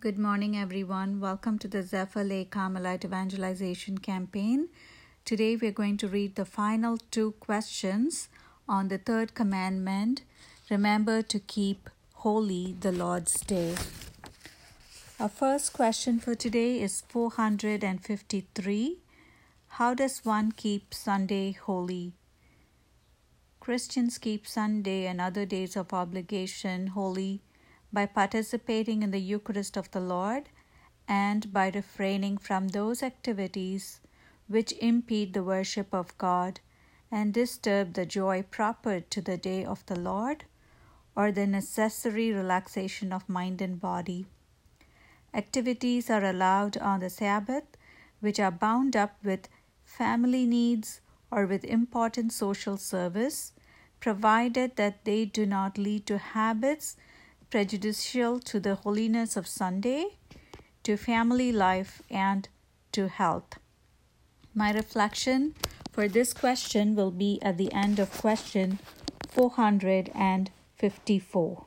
Good morning, everyone. Welcome to the Zephyr Lake Carmelite Evangelization Campaign. Today, we're going to read the final two questions on the third commandment Remember to keep holy the Lord's Day. Our first question for today is 453 How does one keep Sunday holy? Christians keep Sunday and other days of obligation holy by participating in the Eucharist of the Lord and by refraining from those activities which impede the worship of God and disturb the joy proper to the day of the Lord or the necessary relaxation of mind and body. Activities are allowed on the Sabbath which are bound up with family needs or with important social service, provided that they do not lead to habits prejudicial to the holiness of Sunday, to family life, and to health. My reflection for this question will be at the end of question 454.